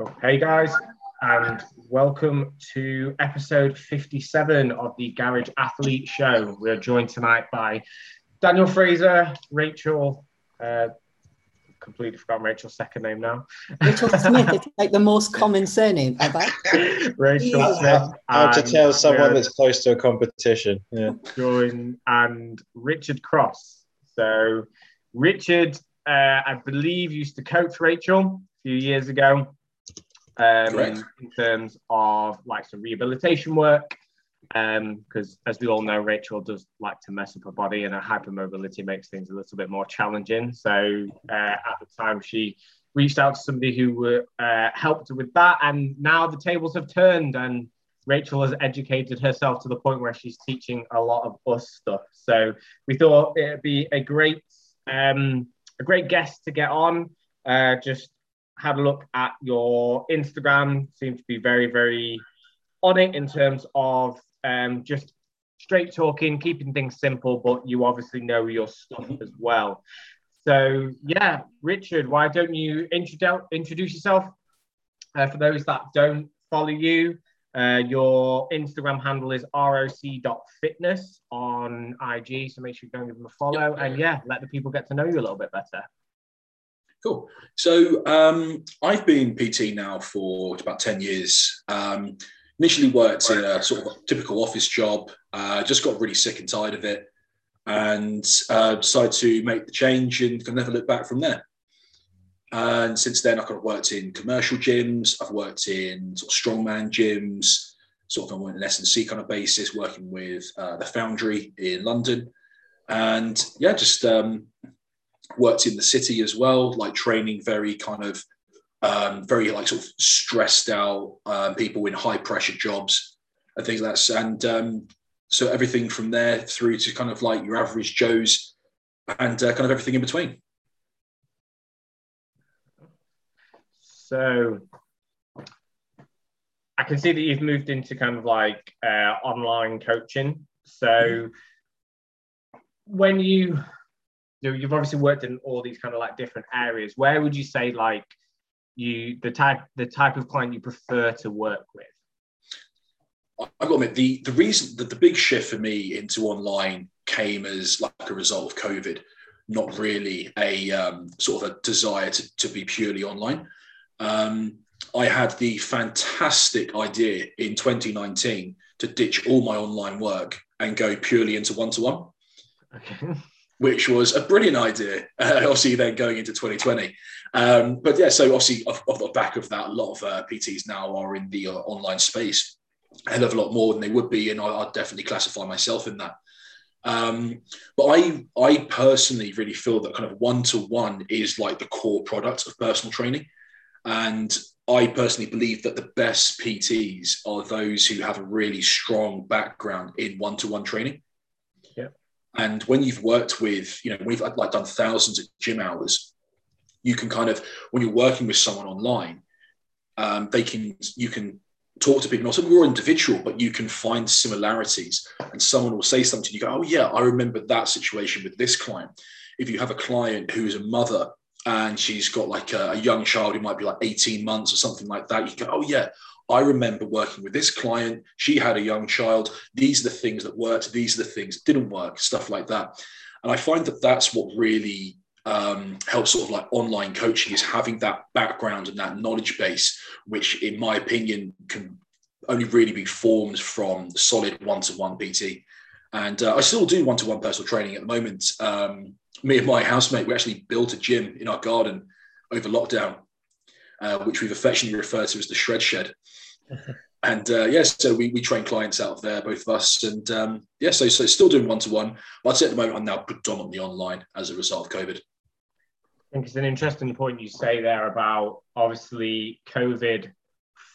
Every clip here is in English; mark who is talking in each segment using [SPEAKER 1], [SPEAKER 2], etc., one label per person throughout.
[SPEAKER 1] Oh, hey guys, and welcome to episode 57 of the Garage Athlete Show. We're joined tonight by Daniel Fraser, Rachel. Uh, completely forgotten Rachel's second name now.
[SPEAKER 2] Rachel Smith it's like the most common surname ever.
[SPEAKER 1] Rachel
[SPEAKER 2] Yeah.
[SPEAKER 1] Smith.
[SPEAKER 3] How to tell someone that's close to a competition. Yeah.
[SPEAKER 1] joined and Richard Cross. So Richard, uh, I believe, used to coach Rachel a few years ago. Um, in terms of like some rehabilitation work, because as we all know, Rachel does like to mess up her body, and her hypermobility makes things a little bit more challenging. So uh, at the time, she reached out to somebody who uh, helped with that, and now the tables have turned, and Rachel has educated herself to the point where she's teaching a lot of us stuff. So we thought it'd be a great, um, a great guest to get on. Uh, just had a look at your Instagram. Seems to be very, very on it in terms of um, just straight talking, keeping things simple, but you obviously know your stuff as well. So yeah, Richard, why don't you introduce introduce yourself? Uh, for those that don't follow you, uh, your Instagram handle is roc.fitness on IG. So make sure you go and give them a follow. And yeah, let the people get to know you a little bit better.
[SPEAKER 4] Cool. So um, I've been PT now for about 10 years. Um, initially worked in a sort of typical office job, uh, just got really sick and tired of it and uh, decided to make the change and can never look back from there. And since then, I've kind of worked in commercial gyms, I've worked in sort of strongman gyms, sort of on an S&C kind of basis, working with uh, the Foundry in London. And yeah, just um, worked in the city as well, like training very kind of um, very like sort of stressed out um, people in high pressure jobs and things like that. And um, so everything from there through to kind of like your average Joes and uh, kind of everything in between.
[SPEAKER 1] So I can see that you've moved into kind of like uh, online coaching. So when you you know, you've obviously worked in all these kind of like different areas, where would you say like you the type the type of client you prefer to work with?
[SPEAKER 4] I've got to admit, the, the reason that the big shift for me into online came as like a result of COVID, not really a um, sort of a desire to, to be purely online. Um, I had the fantastic idea in 2019 to ditch all my online work and go purely into one to one,
[SPEAKER 1] Okay.
[SPEAKER 4] which was a brilliant idea. Uh, obviously, then going into 2020. Um, but yeah, so obviously, off, off the back of that, a lot of uh, PTs now are in the uh, online space, a hell of a lot more than they would be, and I, I'd definitely classify myself in that. Um, but I, I personally really feel that kind of one to one is like the core product of personal training. And I personally believe that the best PTs are those who have a really strong background in one to one training. And when you've worked with, you know, we've like done thousands of gym hours, you can kind of, when you're working with someone online, um, they can, you can talk to people. Not we're all individual, but you can find similarities. And someone will say something, you go, "Oh yeah, I remember that situation with this client." If you have a client who is a mother and she's got like a, a young child who might be like 18 months or something like that, you go, "Oh yeah." I remember working with this client. She had a young child. These are the things that worked. These are the things that didn't work. Stuff like that. And I find that that's what really um, helps sort of like online coaching is having that background and that knowledge base, which in my opinion can only really be formed from solid one-to-one PT. And uh, I still do one-to-one personal training at the moment. Um, me and my housemate, we actually built a gym in our garden over lockdown, uh, which we've affectionately referred to as the shred shed. And uh, yes, so we, we train clients out of there, both of us. And um, yeah, so, so still doing one-to-one. But I'd say at the moment I'm now predominantly online as a result of COVID.
[SPEAKER 1] I think it's an interesting point you say there about obviously COVID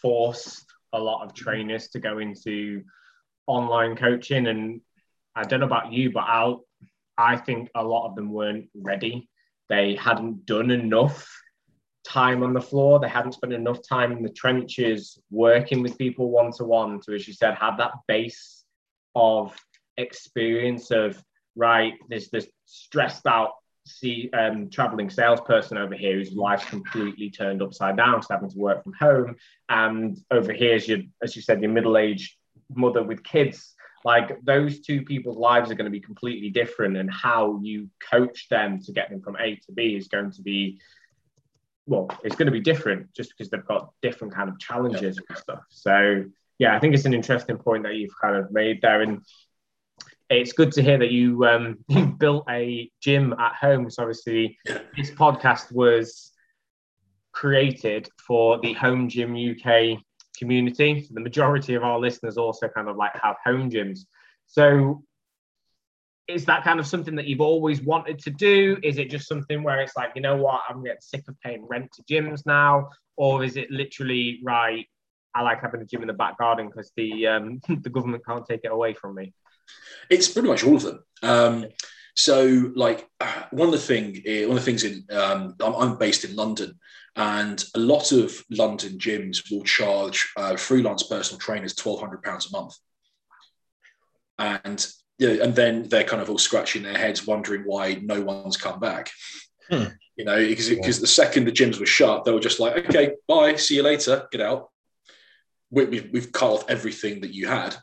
[SPEAKER 1] forced a lot of trainers to go into online coaching. And I don't know about you, but I'll, I think a lot of them weren't ready. They hadn't done enough time on the floor. They hadn't spent enough time in the trenches working with people one to one to, as you said, have that base of experience of right, there's this stressed out see um, traveling salesperson over here whose life's completely turned upside down, so having to work from home, and over here, as you as you said, your middle aged mother with kids. Like those two people's lives are going to be completely different, and how you coach them to get them from A to B is going to be well, it's going to be different just because they've got different kind of challenges and stuff. So yeah, I think it's an interesting point that you've kind of made there, and it's good to hear that you um, you built a gym at home. So obviously, this podcast was created for the Home Gym UK community. So the majority of our listeners also kind of like have home gyms. So is that kind of something that you've always wanted to do? Is it just something where it's like, you know what, I'm getting sick of paying rent to gyms now? Or is it literally right? I like having a gym in the back garden because the um, the government can't take it away from me.
[SPEAKER 4] It's pretty much all of them. Um, so, like one of the thing, eh, one of the things in um, I'm, based in London, and a lot of London gyms will charge uh, freelance personal trainers twelve hundred pounds a month, and yeah, and then they're kind of all scratching their heads, wondering why no one's come back. Hmm. You know, because because the second the gyms were shut, they were just like, okay, bye, see you later, get out. We, we've, we've cut off everything that you had,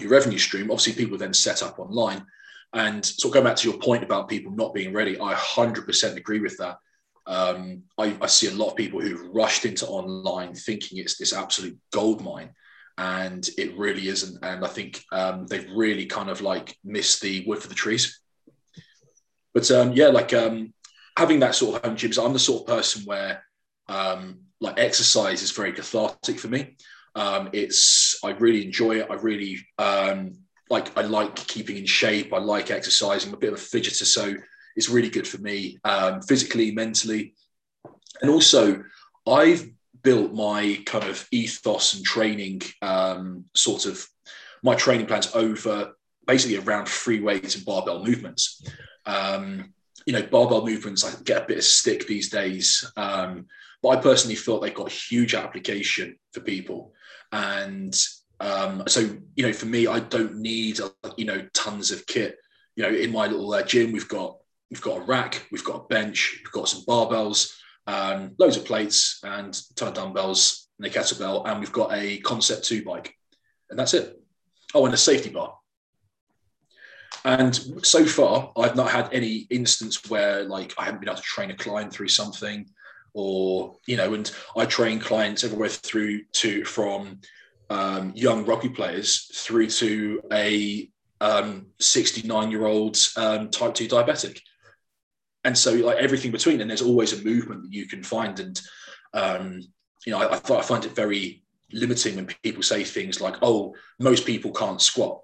[SPEAKER 4] your revenue stream. Obviously, people then set up online. And so, going back to your point about people not being ready, I 100% agree with that. Um, I, I, see a lot of people who've rushed into online thinking it's this absolute gold mine and it really isn't. And I think um, they've really kind of like missed the wood for the trees. But um, yeah, like um, having that sort of home gyms, I'm the sort of person where um, like exercise is very cathartic for me. Um, it's I really enjoy it. I really um, like I like keeping in shape. I like exercising. I'm a bit of a fidgeter, so it's really good for me physically, mentally, and also I've built my kind of ethos and training um, sort of my training plans over basically around free weights and barbell movements. Um, you know, barbell movements, I get a bit of stick these days, um, but I personally felt they got huge application for people. And um, so, you know, for me, I don't need, you know, tons of kit. You know, in my little uh, gym, we've got we've got a rack, we've got a bench, we've got some barbells, um, loads of plates and a ton of dumbbells and a kettlebell, and we've got a Concept 2 bike. And that's it. Oh, and a safety bar. And so far, I've not had any instance where like I haven't been able to train a client through something, or you know, and I train clients everywhere through to from um, young rugby players through to a 69 um, year old um, type 2 diabetic and so like everything between and there's always a movement that you can find. And um, you know I, I, I find it very limiting when people say things like oh most people can't squat.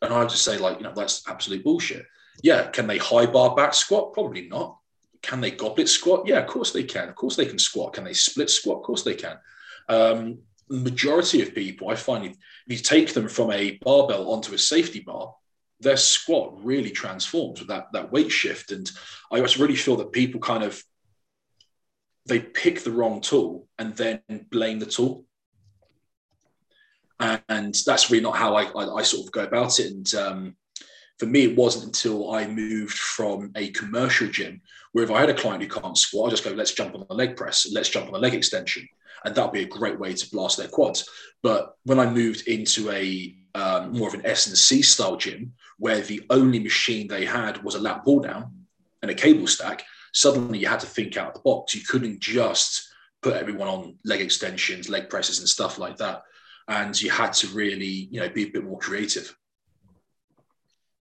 [SPEAKER 4] And i just say like you know that's absolute bullshit. Yeah can they high bar back squat? Probably not. Can they goblet squat? Yeah of course they can. Of course they can squat. Can they split squat? Of course they can. Um, majority of people i find if you take them from a barbell onto a safety bar their squat really transforms with that that weight shift. And I just really feel that people kind of they pick the wrong tool and then blame the tool. And that's really not how I, I, I sort of go about it. And um, for me, it wasn't until I moved from a commercial gym where if I had a client who can't squat, I just go, let's jump on the leg press, let's jump on the leg extension. And that'd be a great way to blast their quads. But when I moved into a um, more of an S and C style gym where the only machine they had was a lat pull down and a cable stack, suddenly you had to think out of the box. You couldn't just put everyone on leg extensions, leg presses, and stuff like that. And you had to really, you know, be a bit more creative.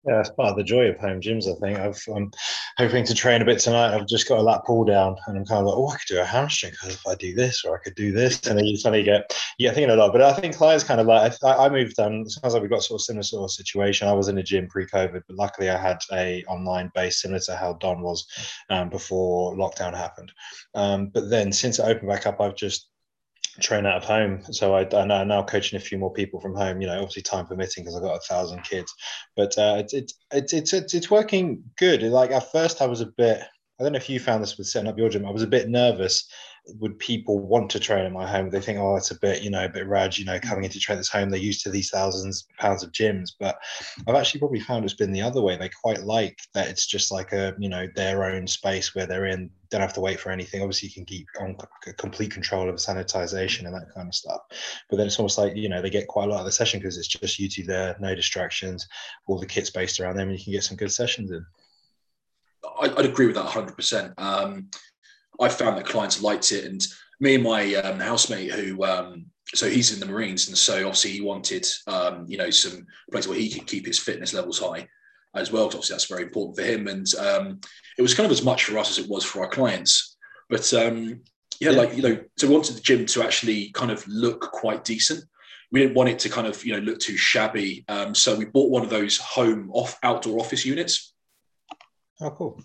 [SPEAKER 3] Yeah, that's part of the joy of home gyms. I think I've, I'm hoping to train a bit tonight. I've just got a lat pull down, and I'm kind of like, oh, I could do a hamstring if I do this, or I could do this, and then you suddenly get yeah, thinking a lot. But I think clients kind of like I, I moved. Um, it sounds like we got sort of similar sort of situation. I was in a gym pre-COVID, but luckily I had a online base similar to how Don was um, before lockdown happened. Um, but then since it opened back up, I've just train out of home. So I, am now coaching a few more people from home. You know, obviously time permitting because I've got a thousand kids. But uh, it's, it's it's it's it's working good. Like at first, I was a bit. I don't know if you found this with setting up your gym. I was a bit nervous. Would people want to train in my home? They think, oh, it's a bit, you know, a bit rad, you know, coming into train this home. They're used to these thousands of pounds of gyms. But I've actually probably found it's been the other way. They quite like that it's just like a, you know, their own space where they're in, don't have to wait for anything. Obviously, you can keep on complete control of sanitization and that kind of stuff. But then it's almost like, you know, they get quite a lot of the session because it's just you two there, no distractions, all the kits based around them, and you can get some good sessions in.
[SPEAKER 4] I'd agree with that 100%. Um, I found that clients liked it, and me and my um, housemate, who um, so he's in the Marines, and so obviously he wanted um, you know some place where he could keep his fitness levels high as well. So obviously, that's very important for him, and um, it was kind of as much for us as it was for our clients. But um, yeah, yeah, like you know, so we wanted the gym to actually kind of look quite decent. We didn't want it to kind of you know look too shabby, um, so we bought one of those home off outdoor office units
[SPEAKER 3] Oh, cool.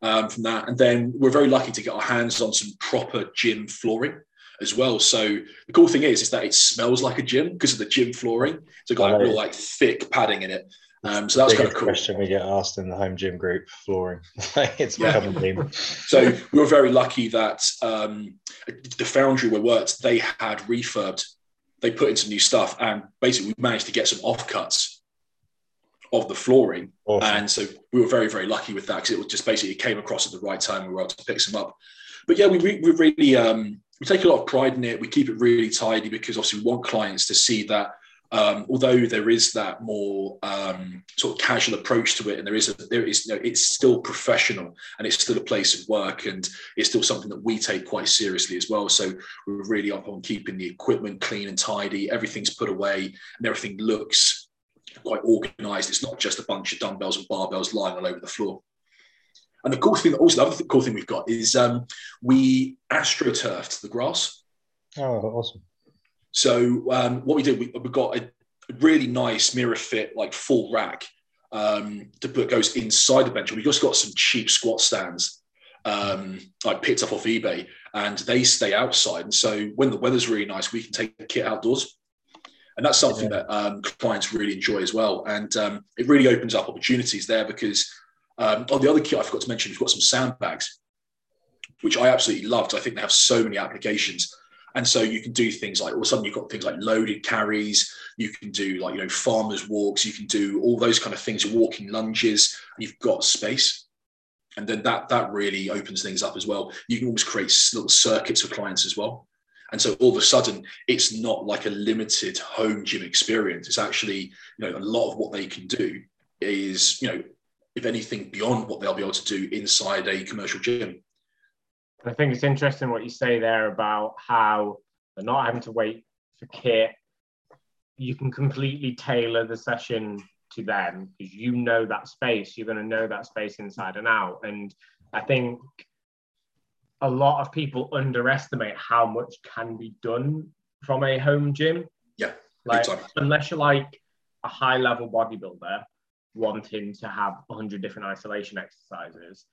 [SPEAKER 4] Um, from that, and then we're very lucky to get our hands on some proper gym flooring as well. So the cool thing is, is that it smells like a gym because of the gym flooring. So got like real like thick padding in it. Um, so that's kind of cool.
[SPEAKER 3] Question we get asked in the home gym group: flooring. it's yeah. become
[SPEAKER 4] So we were very lucky that um, the foundry we worked, they had refurbed. They put in some new stuff, and basically we managed to get some offcuts of the flooring. Awesome. And so we were very, very lucky with that because it was just basically it came across at the right time. We were able to pick some up. But yeah, we, we really um, we take a lot of pride in it. We keep it really tidy because obviously we want clients to see that um, although there is that more um, sort of casual approach to it, and there is a, there is you know, it's still professional and it's still a place of work, and it's still something that we take quite seriously as well. So we're really up on keeping the equipment clean and tidy. Everything's put away, and everything looks quite organised. It's not just a bunch of dumbbells and barbells lying all over the floor. And the cool thing, also the other cool thing we've got is um, we astroturfed the grass.
[SPEAKER 3] Oh, awesome!
[SPEAKER 4] So um, what we did, we, we got a really nice Mirafit, like full rack um, to put goes inside the bench. We just got some cheap squat stands, um, like picked up off eBay, and they stay outside. And so when the weather's really nice, we can take the kit outdoors and that's something yeah. that um, clients really enjoy as well. And um, it really opens up opportunities there because um, on the other key I forgot to mention, we've got some sandbags, which I absolutely loved. I think they have so many applications. And so you can do things like, all of a sudden you've got things like loaded carries, you can do like, you know, farmers walks, you can do all those kind of things, walking lunges, you've got space. And then that that really opens things up as well. You can almost create little circuits for clients as well. And so all of a sudden, it's not like a limited home gym experience. It's actually, you know, a lot of what they can do is, you know, if anything, beyond what they'll be able to do inside a commercial gym.
[SPEAKER 1] I think it's interesting what you say there about how they're not having to wait for kit. You can completely tailor the session to them because you know that space. You're going to know that space inside and out. And I think a lot of people underestimate how much can be done from a home gym.
[SPEAKER 4] Yeah.
[SPEAKER 1] Like unless you're like a high level bodybuilder wanting to have 100 different isolation exercises,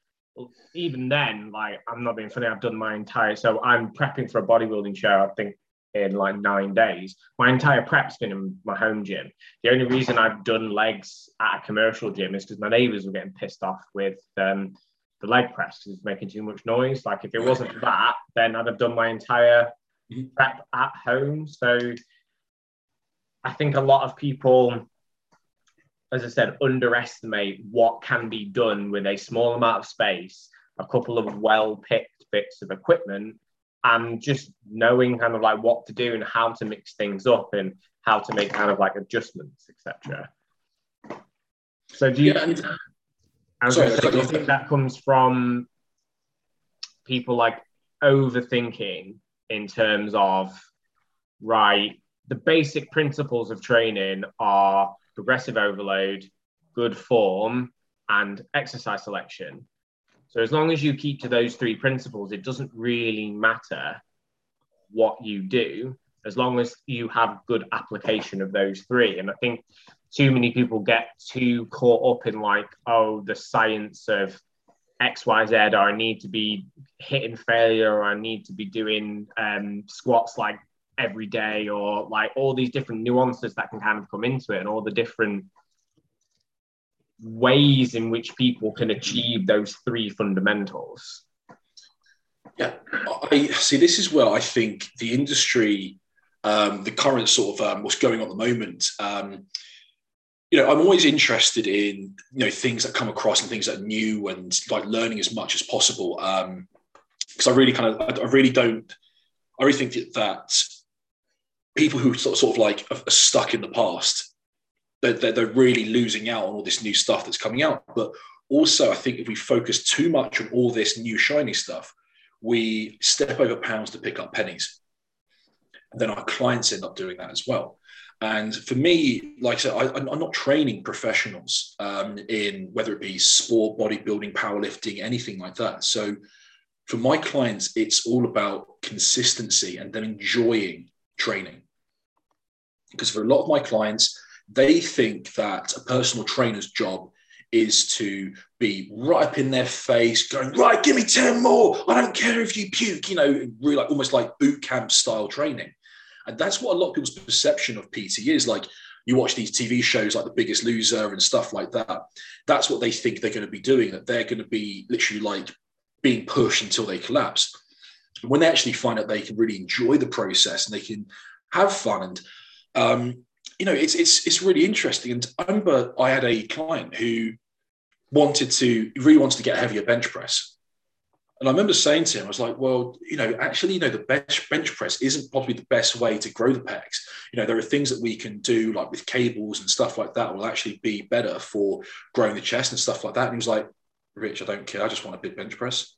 [SPEAKER 1] even then, like I'm not being funny, I've done my entire so I'm prepping for a bodybuilding show, I think in like nine days. My entire prep's been in my home gym. The only reason I've done legs at a commercial gym is because my neighbors were getting pissed off with um, the leg press because it's making too much noise. Like if it wasn't for that, then I'd have done my entire mm-hmm. prep at home. So I think a lot of people, as I said, underestimate what can be done with a small amount of space, a couple of well-picked bits of equipment, and just knowing kind of like what to do and how to mix things up and how to make kind of like adjustments, etc. So do you? Yeah, I was Sorry, say, do you think that comes from people like overthinking in terms of right? The basic principles of training are progressive overload, good form, and exercise selection. So as long as you keep to those three principles, it doesn't really matter what you do, as long as you have good application of those three. And I think too many people get too caught up in like, oh, the science of X, Y, Z, or I need to be hitting failure, or I need to be doing um, squats like every day, or like all these different nuances that can kind of come into it, and all the different ways in which people can achieve those three fundamentals?
[SPEAKER 4] Yeah, I see. This is where I think the industry, um, the current sort of um, what's going on at the moment. Um, you know, I'm always interested in you know things that come across and things that are new and like learning as much as possible. Um, because I really kind of, I, I really don't, I really think that, that people who sort of, sort of like are stuck in the past, they're, they're really losing out on all this new stuff that's coming out. But also, I think if we focus too much on all this new shiny stuff, we step over pounds to pick up pennies. And then our clients end up doing that as well. And for me, like I said, I, am not training professionals um, in whether it be sport, bodybuilding, powerlifting, anything like that. So for my clients, it's all about consistency and then enjoying training. Because for a lot of my clients, they think that a personal trainer's job is to be right up in their face, going, right, give me 10 more. I don't care if you puke, you know, really like almost like boot camp style training. And that's what a lot of people's perception of PT is. Like you watch these TV shows like The Biggest Loser and stuff like that. That's what they think they're going to be doing, that they're going to be literally like being pushed until they collapse. When they actually find out they can really enjoy the process and they can have fun and um, you know, it's it's it's really interesting. And I remember I had a client who wanted to really wanted to get a heavier bench press. And I remember saying to him, I was like, well, you know, actually, you know, the bench bench press isn't probably the best way to grow the pecs. You know, there are things that we can do like with cables and stuff like that will actually be better for growing the chest and stuff like that. And he was like, Rich, I don't care. I just want a big bench press.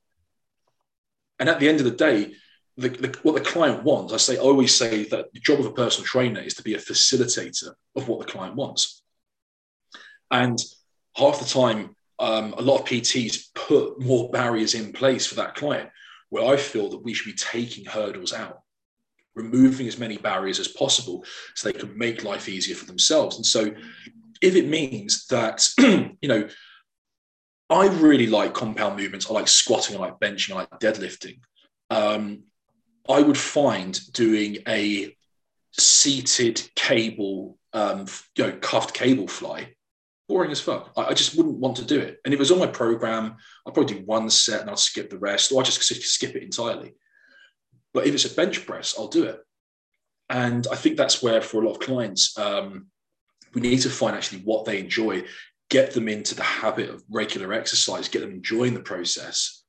[SPEAKER 4] And at the end of the day, the, the, what the client wants, I say, I always say that the job of a personal trainer is to be a facilitator of what the client wants. And half the time, um, a lot of PTs put more barriers in place for that client, where I feel that we should be taking hurdles out, removing as many barriers as possible so they can make life easier for themselves. And so, if it means that, you know, I really like compound movements, I like squatting, I like benching, I like deadlifting. Um, I would find doing a seated cable, um, you know, cuffed cable fly boring as fuck. I, I, just wouldn't want to do it. And if it was on my program, I'd probably do one set and I'll skip the rest, or I just skip it entirely. But if it's a bench press, I'll do it. And I think that's where, for a lot of clients, um, we need to find actually what they enjoy, get them into the habit of regular exercise, get them enjoying the process,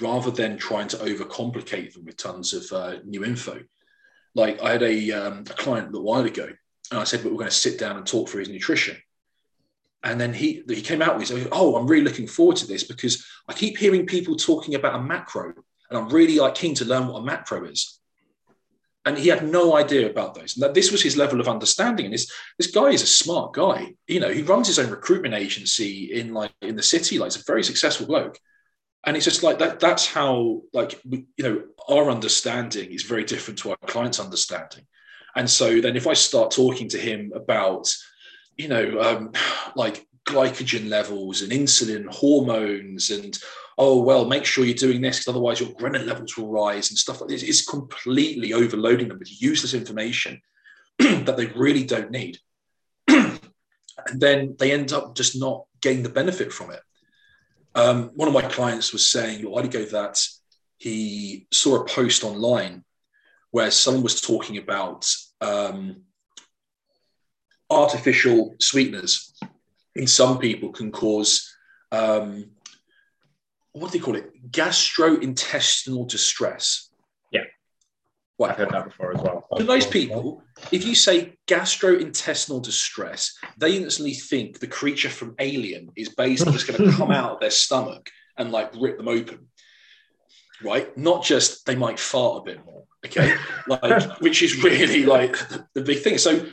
[SPEAKER 4] rather than trying to overcomplicate them with tons of uh, new info. Like I had a, um, a client a little while ago, and I said, "But we're going to sit down and talk through his nutrition." And then he he came out with, "Oh, I'm really looking forward to this because I keep hearing people talking about a macro, and I'm really like keen to learn what a macro is." And he had no idea about those. And that this was his level of understanding. And this this guy is a smart guy. You know, he runs his own recruitment agency in like in the city. Like, he's a very successful bloke and it's just like that that's how like you know our understanding is very different to our client's understanding and so then if i start talking to him about you know um, like glycogen levels and insulin hormones and oh well make sure you're doing this because otherwise your ghrelin levels will rise and stuff like this. It's completely overloading them with useless information that they really don't need. And then they end up just not getting the benefit from it. Um, one of my clients was saying a while ago that he saw a post online where someone was talking about um, artificial sweeteners in some people can cause um, what do they call it? Gastrointestinal distress. Yeah. Right.
[SPEAKER 1] I've heard that before as well.
[SPEAKER 4] To those people, if you say gastrointestinal distress, they instantly think the creature from Alien is basically just going to come out of their stomach and like rip them open. Right? Not just they might fart a bit more. Okay. Like, which is really like the big thing. So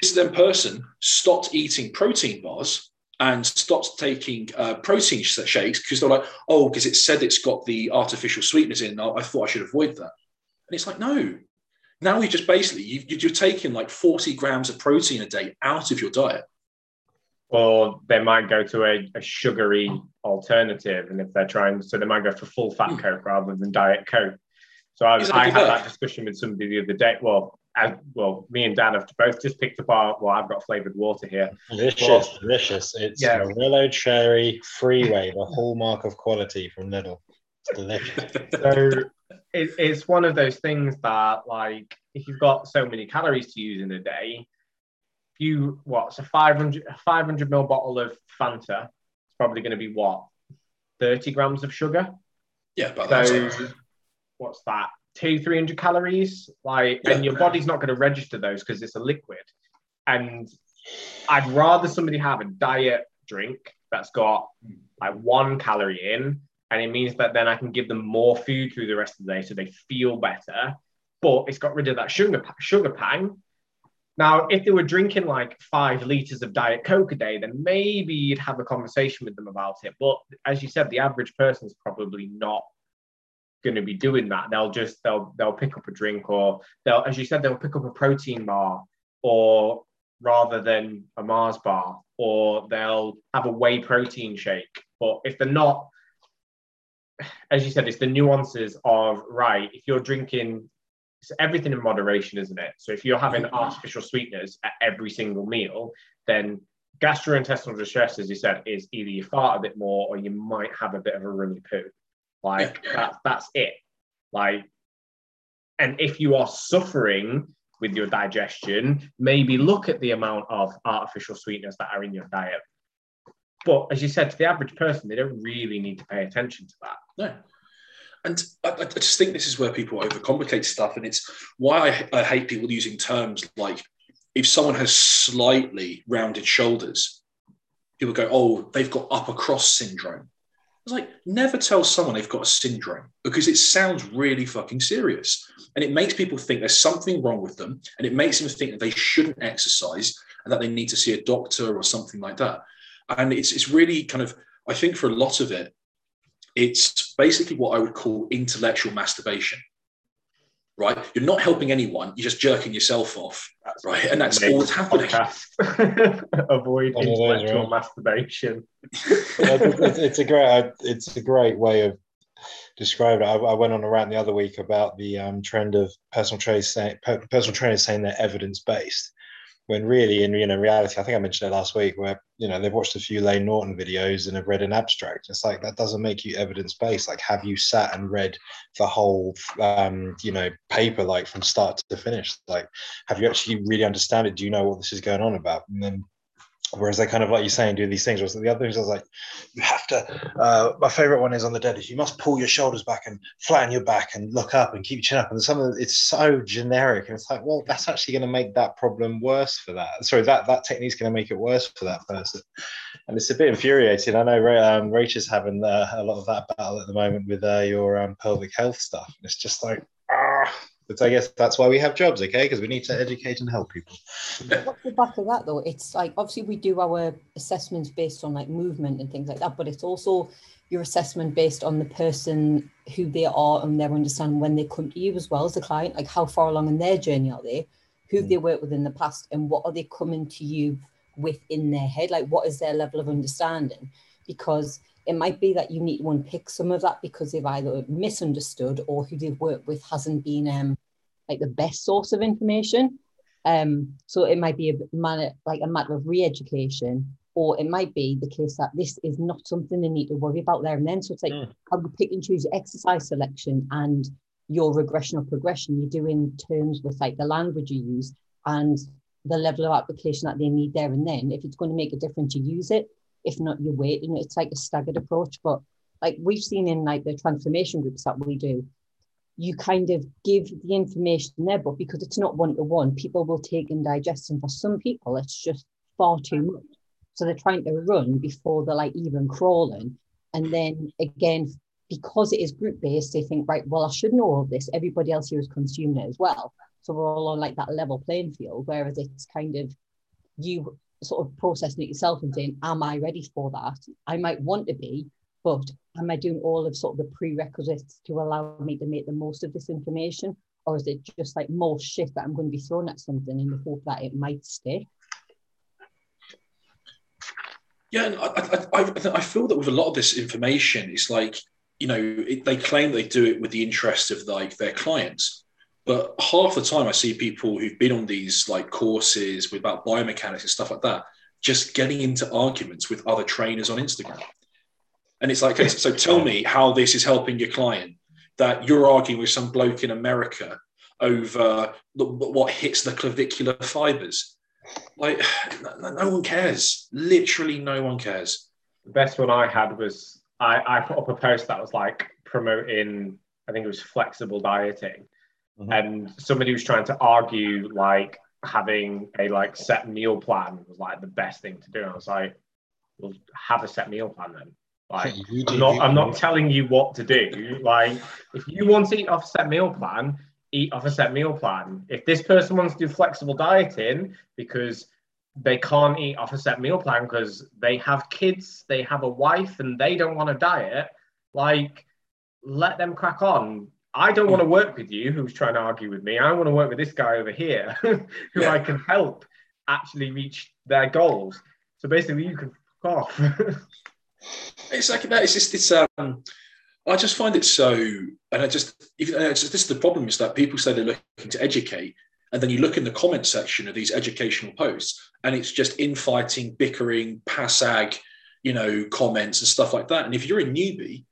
[SPEAKER 4] this then person stopped eating protein bars and stopped taking uh, protein shakes because they're like, oh, because it said it's got the artificial sweeteners in. I thought I should avoid that. And it's like, no. Now you just basically you, you're taking like 40 grams of protein a day out of your diet.
[SPEAKER 1] Or they might go to a, a sugary alternative, and if they're trying, so they might go for full fat mm. Coke rather than diet Coke. So I, I had that. that discussion with somebody the other day. Well, as, well, me and Dan have both just picked up our. Well, I've got flavored water here.
[SPEAKER 3] Delicious,
[SPEAKER 1] Well,
[SPEAKER 3] delicious. It's
[SPEAKER 1] yeah.
[SPEAKER 3] Morello Cherry Freeway, the hallmark of quality from Lidl. It's delicious.
[SPEAKER 1] So it, it's one of those things that, like, if you've got so many calories to use in a day, if you what's a 500 a 500 ml bottle of Fanta, it's probably going to be what 30 grams of sugar.
[SPEAKER 4] yeah, but that's
[SPEAKER 1] So what's that? Two, three hundred calories. Like, and your body's not going to register those because it's a liquid. And I'd rather somebody have a diet drink that's got like one calorie in, and it means that then I can give them more food through the rest of the day so they feel better. But it's got rid of that sugar sugar pang. Now, if they were drinking like five liters of Diet Coke a day, then maybe you'd have a conversation with them about it. But as you said, the average person's probably not going to be doing that. They'll just they'll they'll pick up a drink or they'll, as you said, they'll pick up a protein bar or rather than a Mars bar, or they'll have a whey protein shake. But if they're not, as you said, it's the nuances of right. If you're drinking, it's everything in moderation, isn't it? So if you're having artificial sweeteners at every single meal, then gastrointestinal distress, as you said, is either you fart a bit more or you might have a bit of a runny poo. Like that, that's it. Like, and if you are suffering with your digestion, maybe look at the amount of artificial sweeteners that are in your diet. But as you said, to the average person, they don't really need to pay attention to that.
[SPEAKER 4] No. And I, I just think this is where people overcomplicate stuff. And it's why I, I hate people using terms like if someone has slightly rounded shoulders, people go, oh, they've got upper cross syndrome. It's like, never tell someone they've got a syndrome because it sounds really fucking serious. And it makes people think there's something wrong with them. And it makes them think that they shouldn't exercise and that they need to see a doctor or something like that. And it's, it's really kind of, I think for a lot of it, it's basically what I would call intellectual masturbation. Right? You're not helping anyone, you're just jerking yourself off. Right. And that's all that's happening.
[SPEAKER 1] Podcast. Avoid
[SPEAKER 3] One
[SPEAKER 1] intellectual
[SPEAKER 3] right?
[SPEAKER 1] masturbation.
[SPEAKER 3] It's, it's- it's a great it's a great way of describing it. I, I went on a rant the other week about the um, trend of personal trainers saying per- personal trainers saying they're evidence based, when really in you know reality, I think I mentioned it last week, where you know they've watched a few Layne Norton videos and have read an abstract. It's like that doesn't make you evidence based. Like, have you sat and read the whole um, you know paper like from start to finish? Like, have you actually really understand it? Do you know what this is going on about? And then Whereas they kind of like you're saying, do these things. Whereas the other things, I was like, you have to. Uh, my favorite one is on the deadlift. You must pull your shoulders back and flatten your back and look up and keep your chin up. And some of it, it's so generic, and it's like, well, that's actually going to make that problem worse for that. Sorry, that that technique's going to make it worse for that person. And it's a bit infuriating. I know um, Rach is having uh, a lot of that battle at the moment with uh, your um, pelvic health stuff. It's just like. But I guess that's why we have jobs, okay? Because we need to educate and help people.
[SPEAKER 2] What's the back of that, though, it's like obviously we do our assessments based on like movement and things like that, but it's also your assessment based on the person who they are and their understanding when they come to you as well as the client, like how far along in their journey are they, who have they worked with in the past, and what are they coming to you with in their head, like what is their level of understanding? Because it might be that you need to unpick some of that because they've either misunderstood or who they've worked with hasn't been um like the best source of information. Um, so it might be a matter like a matter of re-education, or it might be the case that this is not something they need to worry about there and then. So it's like
[SPEAKER 3] Mm.
[SPEAKER 2] how you pick and choose exercise selection and your regression or progression you do in terms with like the language you use and the level of application that they need there and then. If it's going to make a difference, you use it. If not, you wait. And it's like a staggered approach. But like we've seen in like the transformation groups that we do, you kind of give the information there, but because it's not one to one, people will take and digest. And for some people, it's just far too mm. much. So they're trying to run before they're like even crawling. And then again, because it is group based, they think, right, well, I should know all this. Everybody else here is consuming it as well. So we're all on like that level playing field. Whereas it's kind of you sort of processing it yourself and saying, Am I ready for that? I might want to be, but am I doing all of sort of the prerequisites to allow me to make the most of this information? Or is it just like more shit that I'm going to be thrown at something in the hope that it might stick?
[SPEAKER 4] Yeah, and I, I, I, I feel that with a lot of this information, it's like you know it, they claim they do it with the interest of like their clients, But half the time, I see people who've been on these like courses with about biomechanics and stuff like that, just getting into arguments with other trainers on Instagram. And it's like, okay, so tell me how this is helping your client that you're arguing with some bloke in America over the, what hits the clavicular fibers. Like, no, no one cares. Literally, no one cares.
[SPEAKER 1] The best one I had was I, I put up a post that was like promoting, I think it was flexible dieting. Mm-hmm. And somebody was trying to argue like having a like set meal plan was like the best thing to do. And I was like, well, have a set meal plan then. Like, I'm not, I'm not telling you what to do. Like, if you want to eat off a set meal plan, eat off a set meal plan. If this person wants to do flexible dieting because they can't eat off a set meal plan because they have kids, they have a wife, and they don't want to diet, like, let them crack on. I don't want to work with you who's trying to argue with me. I want to work with this guy over here who yeah. I can help actually reach their goals. So basically, you can fuck off.
[SPEAKER 4] it's like that. It's just, it's, um, I just find it so, and I just, even this is the problem is that people say they're looking to educate, and then you look in the comment section of these educational posts, and it's just infighting, bickering, passag, you know, comments and stuff like that. And if you're a newbie,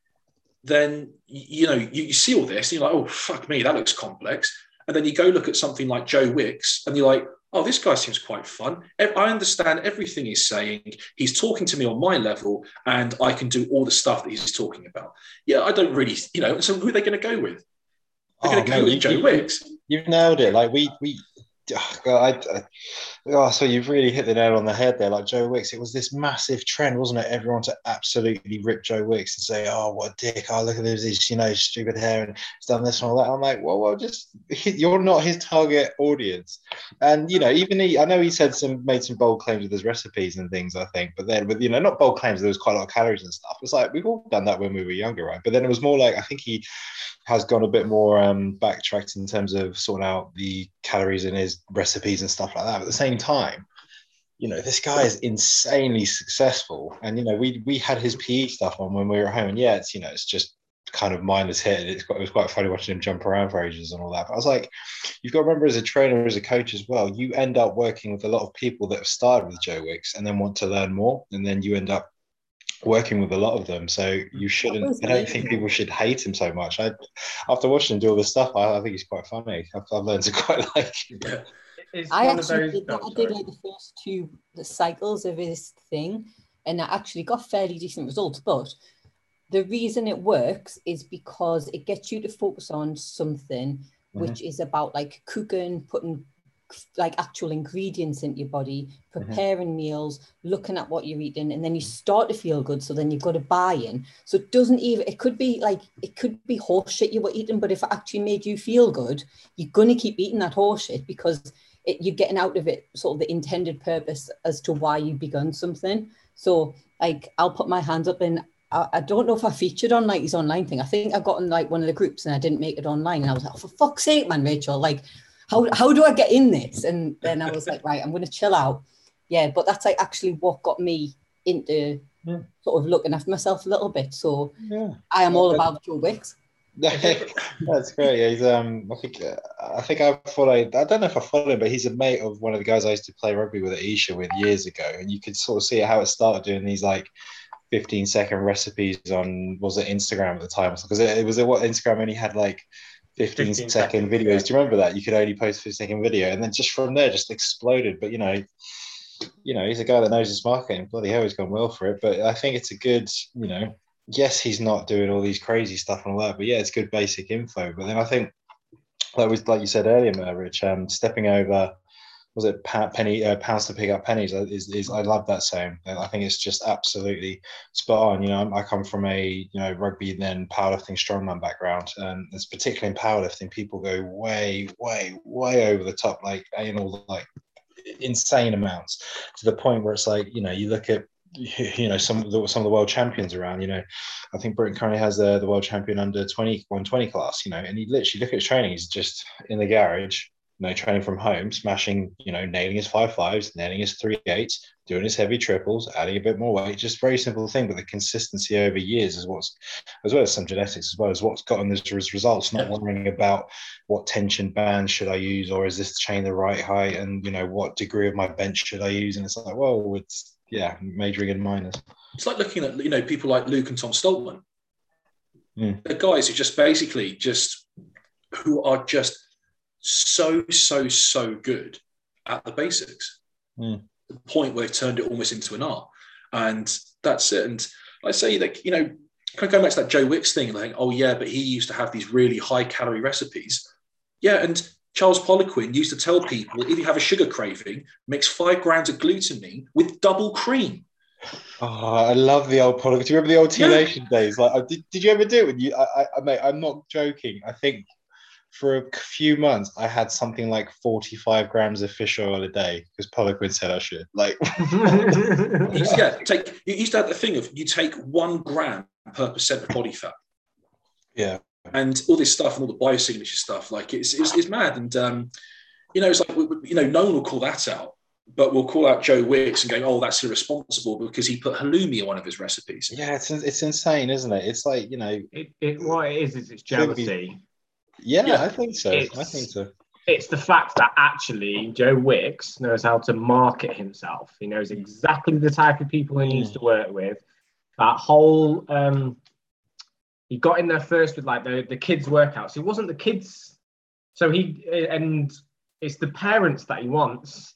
[SPEAKER 4] then you know you, you see all this, and you're like, oh fuck me, that looks complex. And then you go look at something like Joe Wicks, and you're like, oh, this guy seems quite fun. I understand everything he's saying. He's talking to me on my level, and I can do all the stuff that he's talking about. Yeah, I don't really, you know. So who are they going to go with? They're oh, going to go with Joe
[SPEAKER 3] you,
[SPEAKER 4] Wicks.
[SPEAKER 3] You've nailed it. Like we we I, I, oh, so you've really hit the nail on the head there. Like Joe Wicks, it was this massive trend, wasn't it? Everyone to absolutely rip Joe Wicks and say, "Oh, what a dick! Oh, look at his, you know, stupid hair and he's done this and all that." I'm like, well, well, just you're not his target audience. And you know, even he, I know he said some, made some bold claims with his recipes and things. I think, but then with you know, not bold claims. There was quite a lot of calories and stuff. It's like we've all done that when we were younger, right? But then it was more like I think he has gone a bit more um, backtracked in terms of sorting out the calories in his recipes and stuff like that. But at the same time, you know, this guy is insanely successful. And you know, we we had his PE stuff on when we were home, and yeah, it's you know, it's just kind of mindless hit. It's quite, it was quite funny watching him jump around for ages and all that. But I was like, you've got to remember as a trainer, as a coach as well, you end up working with a lot of people that have started with Joe Wicks and then want to learn more, and then you end up working with a lot of them. So you shouldn't. I don't think people should hate him so much. I, after watching him do all this stuff, I, I think he's quite funny. I've, I've learned to quite like him.
[SPEAKER 2] I actually did that. I did like the first two cycles of his thing, and I actually got fairly decent results. But the reason it works is because it gets you to focus on something mm-hmm. which is about like cooking, putting like actual ingredients into your body, mm-hmm. preparing mm-hmm. meals, looking at what you're eating, and then you start to feel good. So then you've got to buy in. So it doesn't even, it could be like, it could be horse shit you were eating, but if it actually made you feel good, you're going to keep eating that horse shit because it, you're getting out of it sort of the intended purpose as to why you begun something. So like, I'll put my hands up and I, I don't know if I featured on like his online thing. I think I got in like one of the groups and I didn't make it online. And I was like, oh, for fuck's sake, man, Rachel, like, how, how do I get in this? And then I was like, right, I'm going to chill out. Yeah, but that's like actually what got me into yeah. sort of looking after myself a little bit. So yeah. I am all about Joe Wicks.
[SPEAKER 3] That's great. Yeah, he's um. I think uh, I think I followed. I don't know if I follow him, but he's a mate of one of the guys I used to play rugby with at Esher with years ago, and you could sort of see how it started doing these like 15 second recipes on was it Instagram at the time because it, it was what Instagram only had like 15, 15 second, videos. Do you remember that? You could only post 15 second video, and then just from there, just exploded. But you know, you know, he's a guy that knows his marketing. Bloody hell, he's gone well for it. But I think it's a good, you know, yes, he's not doing all these crazy stuff and all that, but yeah, it's good basic info. But then I think, like was like you said earlier, Rich, um, stepping over was it penny uh, pounds to pick up pennies is, is I love that saying. I think it's just absolutely spot on. You know, I come from a you know rugby then powerlifting strongman background, and it's particularly in powerlifting, people go way, way, way over the top, like in all like insane amounts to the point where it's like you know you look at you know some of the, some of the world champions around. You know, I think Britain currently has the, the world champion under 20 120 class. You know, and you literally look at his training. He's just in the garage you know, training from home, smashing, you know, nailing his five fives, nailing his three eights, doing his heavy triples, adding a bit more weight. Just very simple thing, but the consistency over years is what's, as well as some genetics, as well as what's gotten those results. Not worrying about what tension band should I use, or is this chain the right height, and you know what degree of my bench should I use? And it's like, well, it's yeah, majoring in minors.
[SPEAKER 4] It's like looking at you know people like Luke and Tom Stoltman. Mm. The guys who just basically just who are just so, so, so good at the basics. Mm. The point where they've turned it almost into an art. And that's it. And I say that, you know, kind of going back to that Joe Wicks thing, like, oh yeah, but he used to have these really high calorie recipes. Yeah, and Charles Poliquin used to tell people if you have a sugar craving, mix five grams of glutamine with double cream.
[SPEAKER 3] Oh, I love the old Poliquin. Do you remember the old T Nation yeah. days? Like, did, did you ever do it? When you, I, I, mate, I'm not joking. I think for a few months, I had something like 45 grams of fish oil a day because Poliquin said I should. Like,
[SPEAKER 4] yeah, take you used to have the thing of you take one gram per percent of body fat.
[SPEAKER 3] Yeah.
[SPEAKER 4] And all this stuff and all the biosignature stuff, like it's, it's, it's mad. And, um, you know, it's like, you know, no one will call that out, but we'll call out Joe Wicks and go, oh, that's irresponsible because he put halloumi in one of his recipes.
[SPEAKER 3] Yeah, it's, it's insane, isn't it? It's like, you know,
[SPEAKER 1] it, it, what it is, is it's jealousy
[SPEAKER 3] yeah, I think so. It's, I think so.
[SPEAKER 1] It's the fact that actually Joe Wicks knows how to market himself. He knows exactly the type of people he needs mm. to work with. That whole um, he got in there first with like the, the kids workouts. It wasn't the kids, so he and it's the parents that he wants.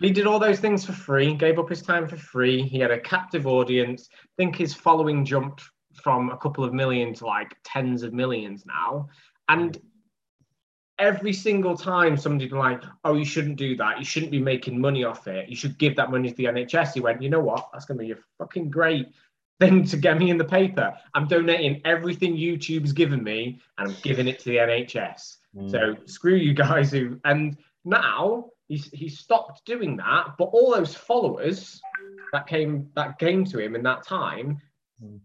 [SPEAKER 1] he did all those things for free, gave up his time for free. He had a captive audience. I think his following jumped from a couple of million to like tens of millions now. And every single time somebody'd be like, oh, you shouldn't do that. You shouldn't be making money off it. You should give that money to the NHS. He went, you know what? That's going to be a fucking great thing to get me in the paper. I'm donating everything YouTube's given me and I'm giving it to the NHS. Mm. So screw you guys who, and now he's, he stopped doing that. But all those followers that came, that came to him in that time, mm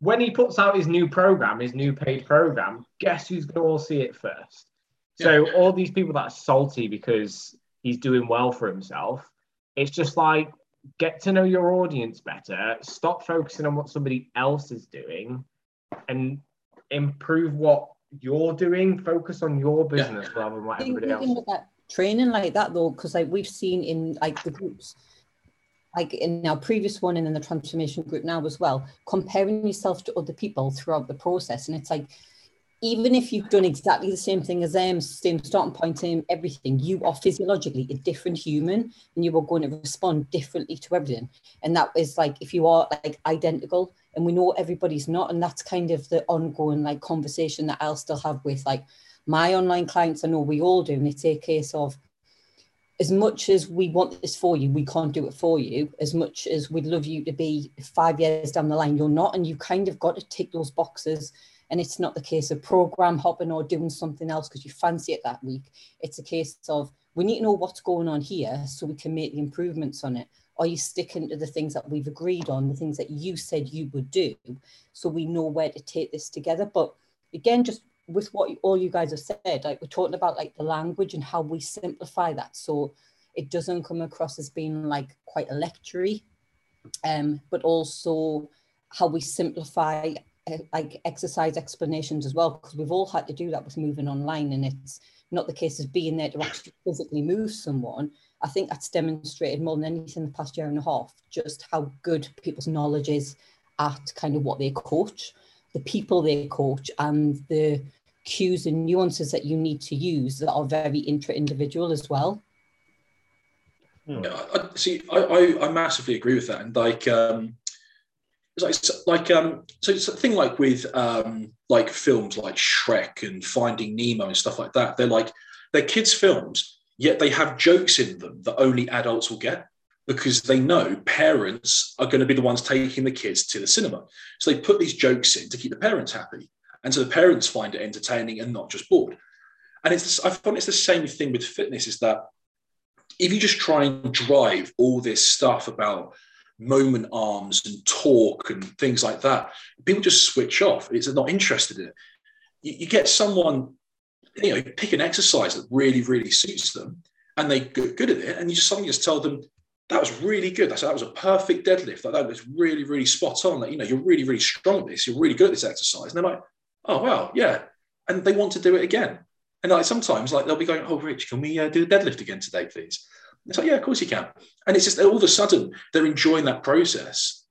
[SPEAKER 1] when he puts out his new program, his new paid program, guess who's going to all see it first? Yeah. So all these people that are salty because he's doing well for himself, it's just like get to know your audience better, stop focusing on what somebody else is doing, and improve what you're doing. Focus on your business yeah. rather than what everybody else.
[SPEAKER 2] Training like that though, because like we've seen in like the groups like in our previous one and in the transformation group now as well, comparing yourself to other people throughout the process. And it's like, even if you've done exactly the same thing as them, same starting point, same everything, you are physiologically a different human and you are going to respond differently to everything. And that is like if you are like identical, and we know everybody's not, and that's kind of the ongoing like conversation that I'll still have with like my online clients. I know we all do, and it's a case of as much as we want this for you, we can't do it for you. As much as we'd love you to be five years down the line, you're not. And you kind of got to tick those boxes. And it's not the case of program hopping or doing something else because you fancy it that week. It's a case of we need to know what's going on here so we can make the improvements on it. Are you sticking to the things that we've agreed on, the things that you said you would do, so we know where to take this together? But again, just with what all you guys have said, like we're talking about like the language and how we simplify that so it doesn't come across as being like quite a lectury, um, but also how we simplify uh, like exercise explanations as well, because we've all had to do that with moving online and it's not the case of being there to actually physically move someone. I think that's demonstrated more than anything in the past year and a half, just how good people's knowledge is at kind of what they coach, the people they coach, and the cues and nuances that you need to use that are very intra-individual as well.
[SPEAKER 4] Hmm. Yeah, I, see, I, I, I, massively agree with that, and like, um, like, like, um, so it's a thing like with um, like films like Shrek and Finding Nemo and stuff like that. They're like they're kids' films, yet they have jokes in them that only adults will get because they know parents are going to be the ones taking the kids to the cinema. So they put these jokes in to keep the parents happy. And so the parents find it entertaining and not just bored. And it's I find it's the same thing with fitness is that if you just try and drive all this stuff about moment arms and talk and things like that, people just switch off. It's not interested in it. You, you get someone you know, pick an exercise that really, really suits them and they get good at it. And you just suddenly just tell them, that was really good. That's, that was a perfect deadlift. That, that was really, really spot on. Like, you know, you're really, really strong at this. You're really good at this exercise. And they're like, oh, wow, yeah. And they want to do it again. And like sometimes, like they'll be going, "Oh, Rich, can we uh, do a deadlift again today, please?" It's like, "Yeah, of course you can." And it's just all of a sudden they're enjoying that process.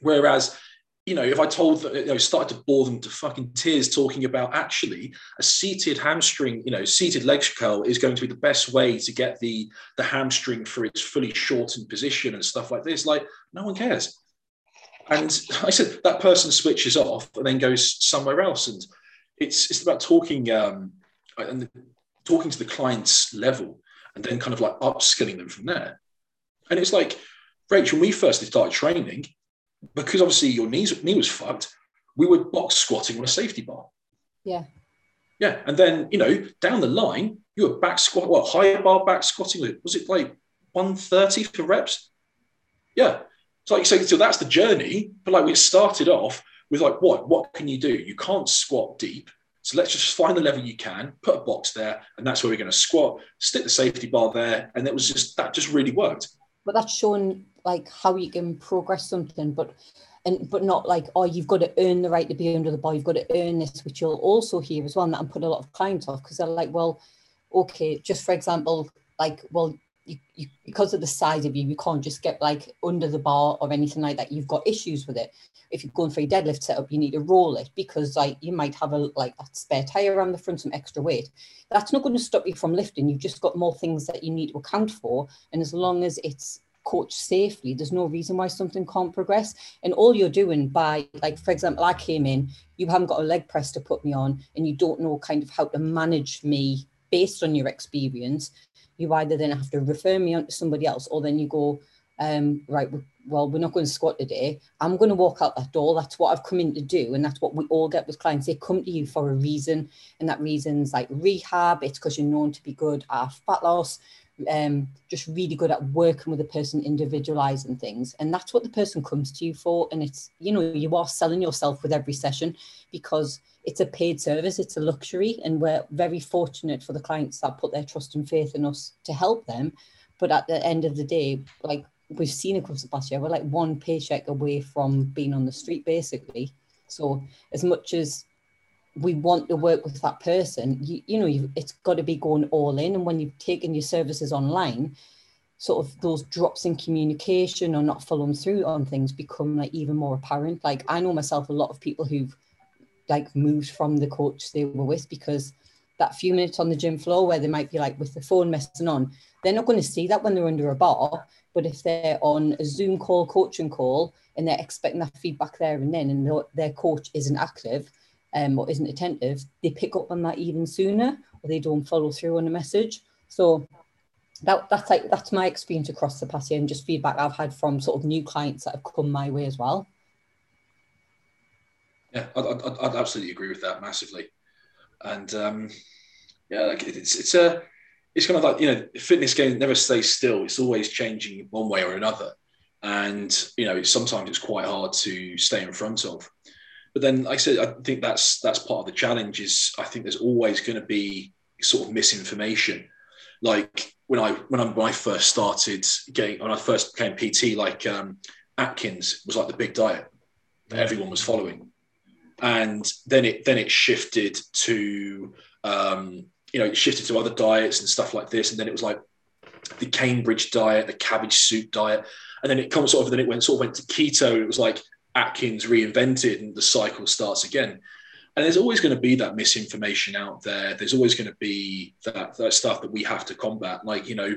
[SPEAKER 4] Whereas, you know, if I told them, you know, started to bore them to fucking tears talking about actually a seated hamstring, you know, seated leg curl is going to be the best way to get the the hamstring for its fully shortened position and stuff like this. Like, no one cares. And I said that person switches off and then goes somewhere else. And it's it's about talking. Um, and talking to the client's level and then kind of like upskilling them from there. And it's like, Rachel, when we first started training, because obviously your knees, knee was fucked, we were box squatting on a safety bar.
[SPEAKER 2] Yeah.
[SPEAKER 4] Yeah. And then, you know, down the line, you were back squat, what, high bar back squatting? Was it like 130 for reps? Yeah. So like so, so that's the journey. But like we started off with like, what? What can you do? You can't squat deep. So let's just find the level you can, put a box there, and that's where we're going to squat, stick the safety bar there. And it was just, that just really worked.
[SPEAKER 2] But that's showing like how you can progress something, but and but not like, oh, you've got to earn the right to be under the bar, you've got to earn this, which you'll also hear as well. And that and put a lot of clients off because they're like, well, okay, just for example, like, well, you, you, because of the size of you, you can't just get like under the bar or anything like that. You've got issues with it. If you're going for a deadlift setup, you need to roll it because like you might have a like a spare tire around the front, some extra weight. That's not going to stop you from lifting. You've just got more things that you need to account for. And as long as it's coached safely, there's no reason why something can't progress. And all you're doing by like, for example, I came in, you haven't got a leg press to put me on, and you don't know kind of how to manage me based on your experience you either then have to refer me on to somebody else or then you go, um, right, well, we're not going to squat today. I'm going to walk out that door. That's what I've come in to do. And that's what we all get with clients. They come to you for a reason. And that reason's like rehab. It's because you're known to be good at fat loss, um, just really good at working with a person, individualizing things. And that's what the person comes to you for. And it's, you know, you are selling yourself with every session because it's a paid service, it's a luxury, and we're very fortunate for the clients that put their trust and faith in us to help them. But at the end of the day, like we've seen across the past year, we're like one paycheck away from being on the street, basically. So as much as we want to work with that person, you, you know, it's got to be going all in. And when you've taken your services online, sort of those drops in communication or not following through on things become like even more apparent. Like I know myself, a lot of people who've like moved from the coach they were with because that few minutes on the gym floor where they might be like with the phone messing on, they're not going to see that when they're under a bar. But if they're on a Zoom call, coaching call, and they're expecting that feedback there and then, and their coach isn't active um, or isn't attentive, they pick up on that even sooner, or they don't follow through on a message. So that that's like that's my experience across the past year, and just feedback I've had from sort of new clients that have come my way as well.
[SPEAKER 4] Yeah, I'd, I'd, I'd, absolutely agree with that massively. And um, yeah, like it's it's a it's kind of like you know, fitness game never stays still. It's always changing one way or another, and you know, it's, sometimes it's quite hard to stay in front of. But then, like I said, I think that's that's part of the challenge. Is I think there's always going to be sort of misinformation. Like when I when I, when I first started getting when I first became PT, like um, Atkins was like the big diet that everyone was following and then it then it shifted to um, you know it shifted to other diets and stuff like this, and then it was like the Cambridge diet, the cabbage soup diet, and then it comes sort of then it went sort of went to keto. It was like Atkins reinvented, and the cycle starts again. And there's always going to be that misinformation out there. There's always going to be that, that stuff that we have to combat. Like you know,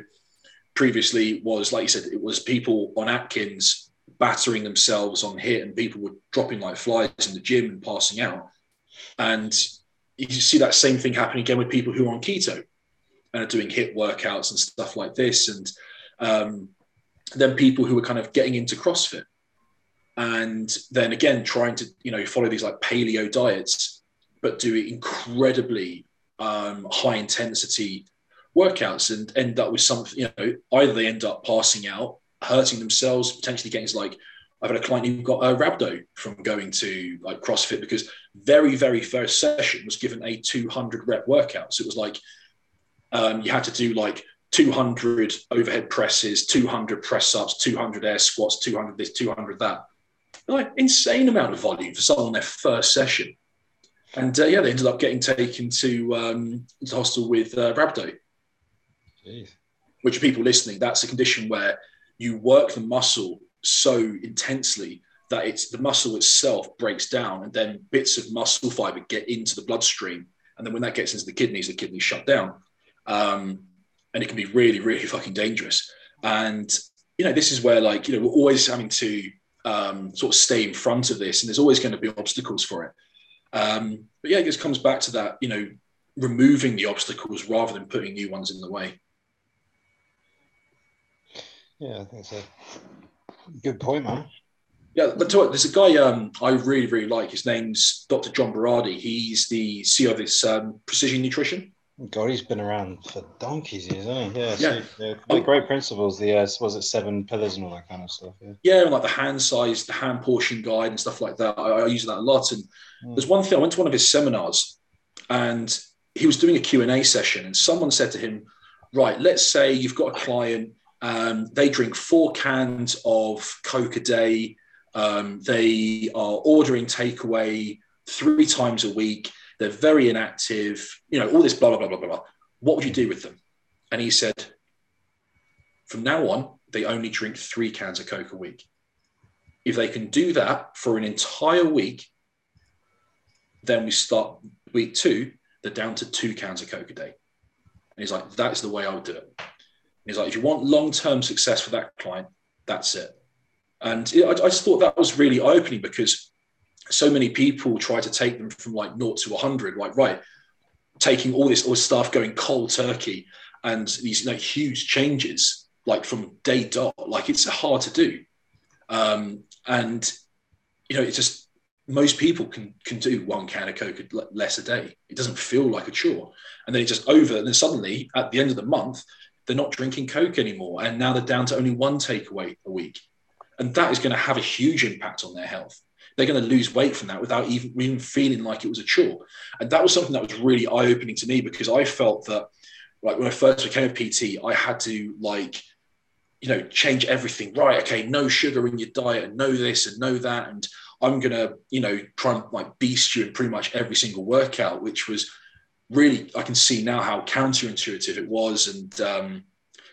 [SPEAKER 4] previously was like you said, it was people on Atkins battering themselves on HIIT and people were dropping like flies in the gym and passing out. And you see that same thing happening again with people who are on keto and are doing HIIT workouts and stuff like this. And um, then people who are kind of getting into CrossFit and then again trying to, you know, follow these like paleo diets, but do incredibly um, high intensity workouts and end up with some, you know, either they end up passing out hurting themselves, potentially getting like I've had a client who got a rhabdo from going to like CrossFit because very, very first session was given a 200 rep workout. So it was like um, you had to do like 200 overhead presses, 200 press ups, 200 air squats, 200 this, 200 that. Like insane amount of volume for someone on their first session. And uh, yeah, they ended up getting taken to, um, to hospital with uh, rhabdo. Jeez. Which people listening, that's a condition where you work the muscle so intensely that it's the muscle itself breaks down and then bits of muscle fiber get into the bloodstream. And then when that gets into the kidneys, the kidneys shut down. Um, and it can be really, really fucking dangerous. And, you know, this is where like, you know, we're always having to um, sort of stay in front of this and there's always going to be obstacles for it. Um, but yeah, it just comes back to that, you know, removing the obstacles rather than putting new ones in the way.
[SPEAKER 3] Yeah, I think so. Good point, man.
[SPEAKER 4] Yeah, but there's a guy um, I really, really like. His name's Dr. John Berardi. He's the CEO of this um, Precision Nutrition.
[SPEAKER 3] God, he's been around for donkeys years, hasn't he? Yeah, yeah. So, yeah great principles. The uh, was it seven pillars and all that kind of stuff. Yeah,
[SPEAKER 4] yeah, like the hand size, the hand portion guide, and stuff like that. I, I use that a lot. And mm. there's one thing. I went to one of his seminars, and he was doing a Q and A session, and someone said to him, "Right, let's say you've got a client um, they drink four cans of Coke a day. Um, they are ordering takeaway three times a week. They're very inactive. You know, all this blah, blah, blah, blah, blah. What would you do with them? And he said, from now on, they only drink three cans of Coke a week. If they can do that for an entire week, then we start week two, they're down to two cans of Coke a day. And he's like, that's the way I would do it. He's like, if you want long term success for that client, that's it. And I, I just thought that was really eye opening because so many people try to take them from like naught to 100, like, right, taking all this, all this stuff, going cold turkey, and these you know, huge changes, like from day dot, like it's hard to do. Um, and, you know, it's just most people can can do one can of Coke less a day. It doesn't feel like a chore. And then it just over, and then suddenly at the end of the month, they're not drinking Coke anymore. And now they're down to only one takeaway a week. And that is going to have a huge impact on their health. They're going to lose weight from that without even, even feeling like it was a chore. And that was something that was really eye opening to me because I felt that, like, when I first became a PT, I had to, like, you know, change everything. Right. Okay. No sugar in your diet and know this and know that. And I'm going to, you know, try and like beast you in pretty much every single workout, which was really I can see now how counterintuitive it was and um,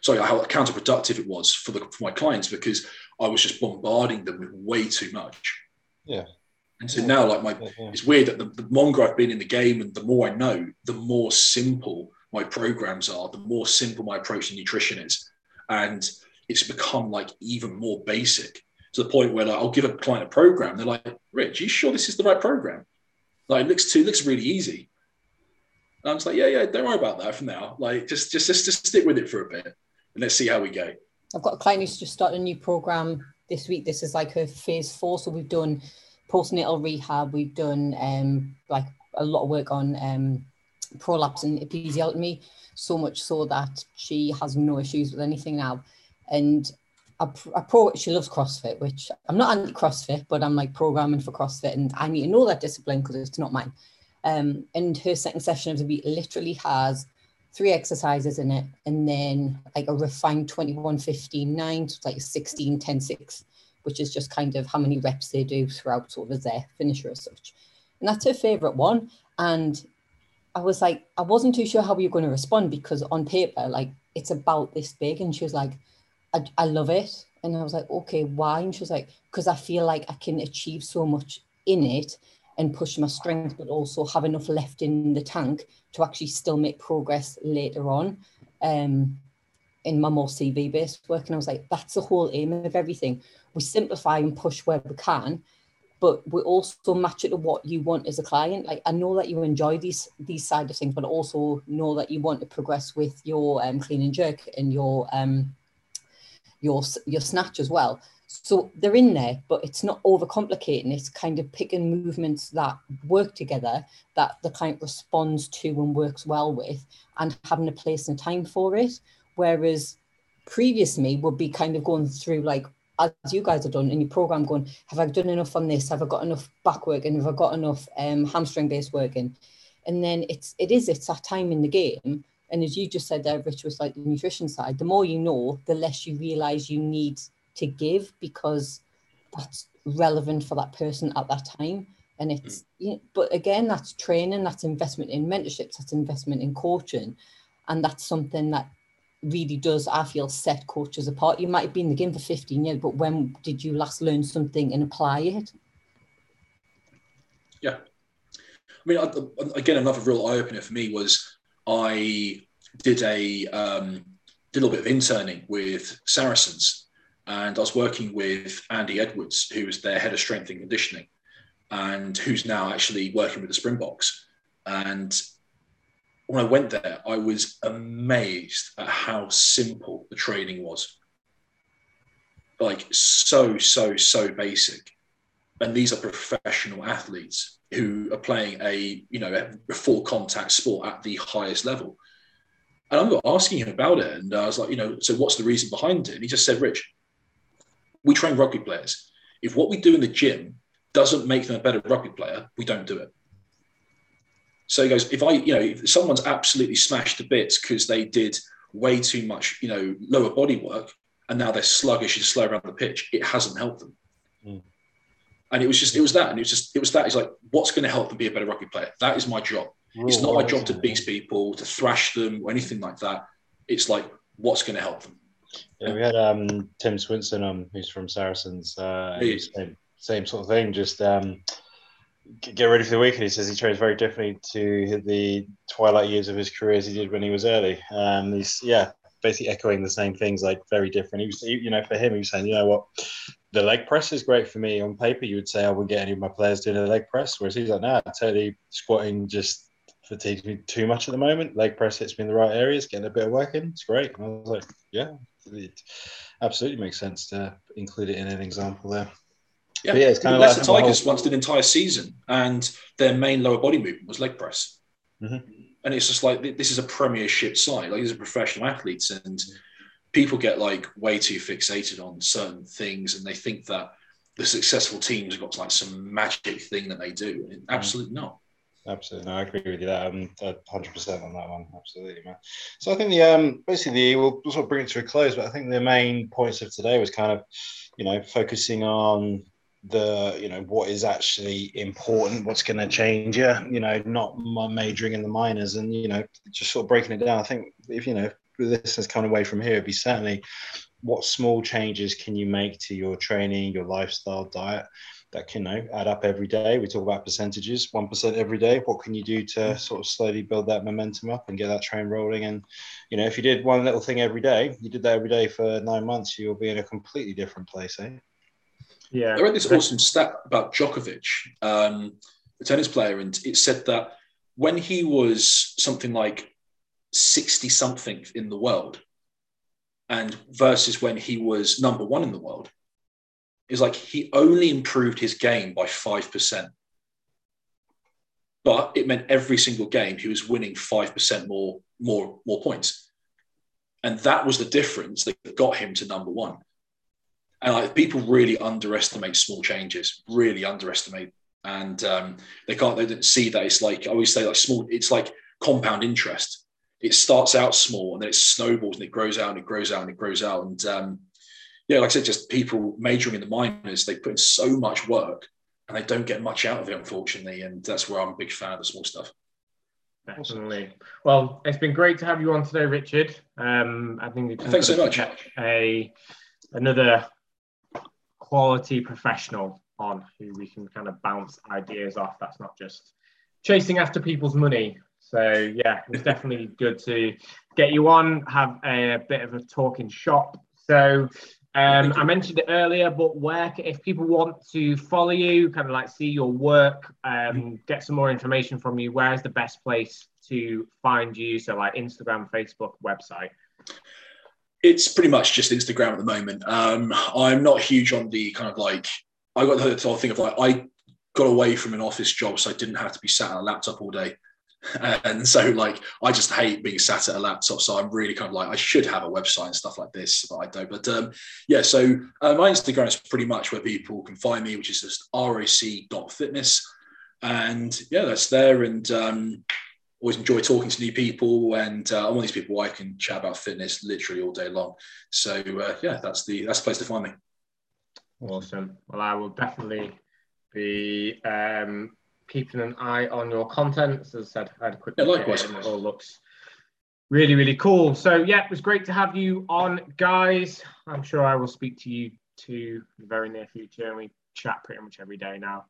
[SPEAKER 4] sorry how counterproductive it was for the for my clients because I was just bombarding them with way too much.
[SPEAKER 3] Yeah.
[SPEAKER 4] And so now, like my, yeah, yeah. it's weird that the, the longer I've been in the game and the more I know, the more simple my programs are, the more simple my approach to nutrition is, and it's become like even more basic to the point where like, I'll give a client a program. They're like, "Rich, you sure this is the right program?" Like, it looks too, it looks really easy. And I was like, yeah, yeah, don't worry about that for now. Like, just, just, just, just stick with it for a bit, and let's see how we go.
[SPEAKER 2] I've got a client who's just started a new program this week. This is like her phase four. So we've done postnatal rehab. We've done um, like a lot of work on um, prolapse and episiotomy, so much so that she has no issues with anything now. And I, I pro, she loves CrossFit, which I'm not anti CrossFit, but I'm like programming for CrossFit, and I need to know that discipline because it's not mine. Um, and her second session of the week literally has three exercises in it and then like a refined 21 15 9 so like 16 10 6 which is just kind of how many reps they do throughout sort of their finisher as such. And that's her favorite one. And i was like i wasn't too sure how we were going to respond because on paper like it's about this big. And she was like I, I love it. And i was like okay why? And she was like because i feel like i can achieve so much in it and push my strength, but also have enough left in the tank to actually still make progress later on um, in my more CV based work. And I was like, that's the whole aim of everything. We simplify and push where we can, but we also match it to what you want as a client. Like I know that you enjoy these these side of things, but also know that you want to progress with your um, clean and jerk and your um, your your snatch as well. So they're in there, but it's not overcomplicating. It's kind of picking movements that work together that the client responds to and works well with, and having a place and time for it. Whereas previous me would be kind of going through like as you guys have done in your program, going, have I done enough on this? Have I got enough back work? And have I got enough um, hamstring based working? And then it's it is it's that time in the game. And as you just said there, Rich was like the nutrition side. The more you know, the less you realize you need to give because that's relevant for that person at that time. And it's, mm. you know, but again, that's training, that's investment in mentorships, that's investment in coaching. And that's something that really does, I feel, set coaches apart. You might have been in the game for 15 years, but when did you last learn something and apply it?
[SPEAKER 4] Yeah. I mean, again, another real eye opener for me was I did a um, did a little bit of interning with Saracens, and I was working with Andy Edwards, who was their head of strength and conditioning, and who's now actually working with the Springboks. And when I went there, I was amazed at how simple the training was. Like so, so, so basic. And these are professional athletes who are playing a, you know, a full contact sport at the highest level. And I am not asking him about it. And I was like, you know, so what's the reason behind it? And he just said, Rich, we train rugby players. If what we do in the gym doesn't make them a better rugby player, we don't do it. So he goes, if I, you know, if someone's absolutely smashed to bits because they did way too much, you know, lower body work, and now they're sluggish and slow around the pitch, it hasn't helped them. Mm. And it was just, it was that, and it was just, it was that. It's like, what's going to help them be a better rugby player? That is my job. it's not my job to beat people, to thrash them, or anything like that. It's like, what's going to help them?
[SPEAKER 3] Yeah, we had um, Tim Swinson on, who's from Saracens. Uh, same, same sort of thing. Just um, get ready for the weekend. He says he trains very differently to the twilight years of his career as he did when he was early. Um, he's yeah, basically echoing the same things, like very different. He was, you know, for him, he was saying, you know what, the leg press is great for me. On paper, you would say I wouldn't get any of my players doing a leg press, whereas he's like, no, totally squatting just fatigues me too much at the moment. Leg press hits me in the right areas, getting a bit of work in. It's great. And I was like, yeah, it absolutely makes sense to include it in an example there.
[SPEAKER 4] Yeah, yeah it's kind of like the Tigers whole... once did an entire season, and their main lower body movement was leg press. Mm-hmm. And it's just like this is a Premiership side, like these are professional athletes, and people get like way too fixated on certain things, and they think that the successful teams have got like some magic thing that they do. Mm. Absolutely mm-hmm. not.
[SPEAKER 3] Absolutely, no, I agree with you. That hundred percent on that one. Absolutely, man. So I think the um basically we'll sort of bring it to a close, but I think the main points of today was kind of, you know, focusing on the you know what is actually important what's going to change you you know not majoring in the minors and you know just sort of breaking it down i think if you know this has come away from here it'd be certainly what small changes can you make to your training your lifestyle diet that can you know, add up every day we talk about percentages 1% every day what can you do to mm. sort of slowly build that momentum up and get that train rolling and you know if you did one little thing every day you did that every day for nine months you'll be in a completely different place eh
[SPEAKER 4] yeah. I read this awesome stat about Djokovic, um, the tennis player, and it said that when he was something like 60 something in the world, and versus when he was number one in the world, is like he only improved his game by 5%. But it meant every single game he was winning 5% more, more, more points. And that was the difference that got him to number one and like people really underestimate small changes, really underestimate, and um, they can't they don't see that it's like I always say like small. It's like compound interest. It starts out small and then it snowballs and it grows out and it grows out and it grows out. And um, yeah, like I said, just people majoring in the minors, they put in so much work and they don't get much out of it, unfortunately. And that's where I'm a big fan of the small stuff.
[SPEAKER 1] Definitely. Well, it's been great to have you on today, Richard. Um, I think
[SPEAKER 4] thanks so much.
[SPEAKER 1] A another quality professional on who we can kind of bounce ideas off. That's not just chasing after people's money. So yeah, it's definitely good to get you on, have a bit of a talking shop. So um, I mentioned it earlier, but where if people want to follow you, kind of like see your work, um, get some more information from you, where's the best place to find you? So like Instagram, Facebook, website
[SPEAKER 4] it's pretty much just Instagram at the moment. Um, I'm not huge on the kind of like I got the whole thing of like I got away from an office job, so I didn't have to be sat on a laptop all day. And so, like, I just hate being sat at a laptop. So I'm really kind of like, I should have a website and stuff like this, but I don't. But um, yeah, so uh, my Instagram is pretty much where people can find me, which is just roc.fitness. And yeah, that's there. And um, always enjoy talking to new people. And uh, I'm one of these people I can chat about fitness literally all day long. So uh, yeah, that's the that's the place to find me.
[SPEAKER 1] Awesome. Well, I will definitely be um, keeping an eye on your content. As I said, I had a quick
[SPEAKER 4] Yeah,
[SPEAKER 1] look at
[SPEAKER 4] likewise.
[SPEAKER 1] it it all looks really, really cool. So yeah, it was great to have you on, guys. I'm sure I will speak to you too in the very near future, and we chat pretty much every day now.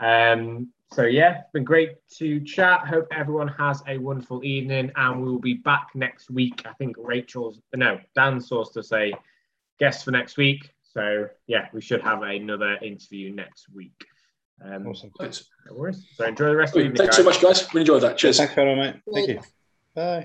[SPEAKER 1] Um, so yeah, it's been great to chat. Hope everyone has a wonderful evening, and we will be back next week. I think Rachel's no, Dan's source to say guest for next week. So yeah, we should have another interview next week. Um,
[SPEAKER 3] Awesome.
[SPEAKER 4] Thanks,
[SPEAKER 1] no worries. So enjoy the rest of the evening,
[SPEAKER 4] Thanks so much, guys. We enjoyed that. Cheers.
[SPEAKER 3] Thanks, fellow mate. Thank you. Bye.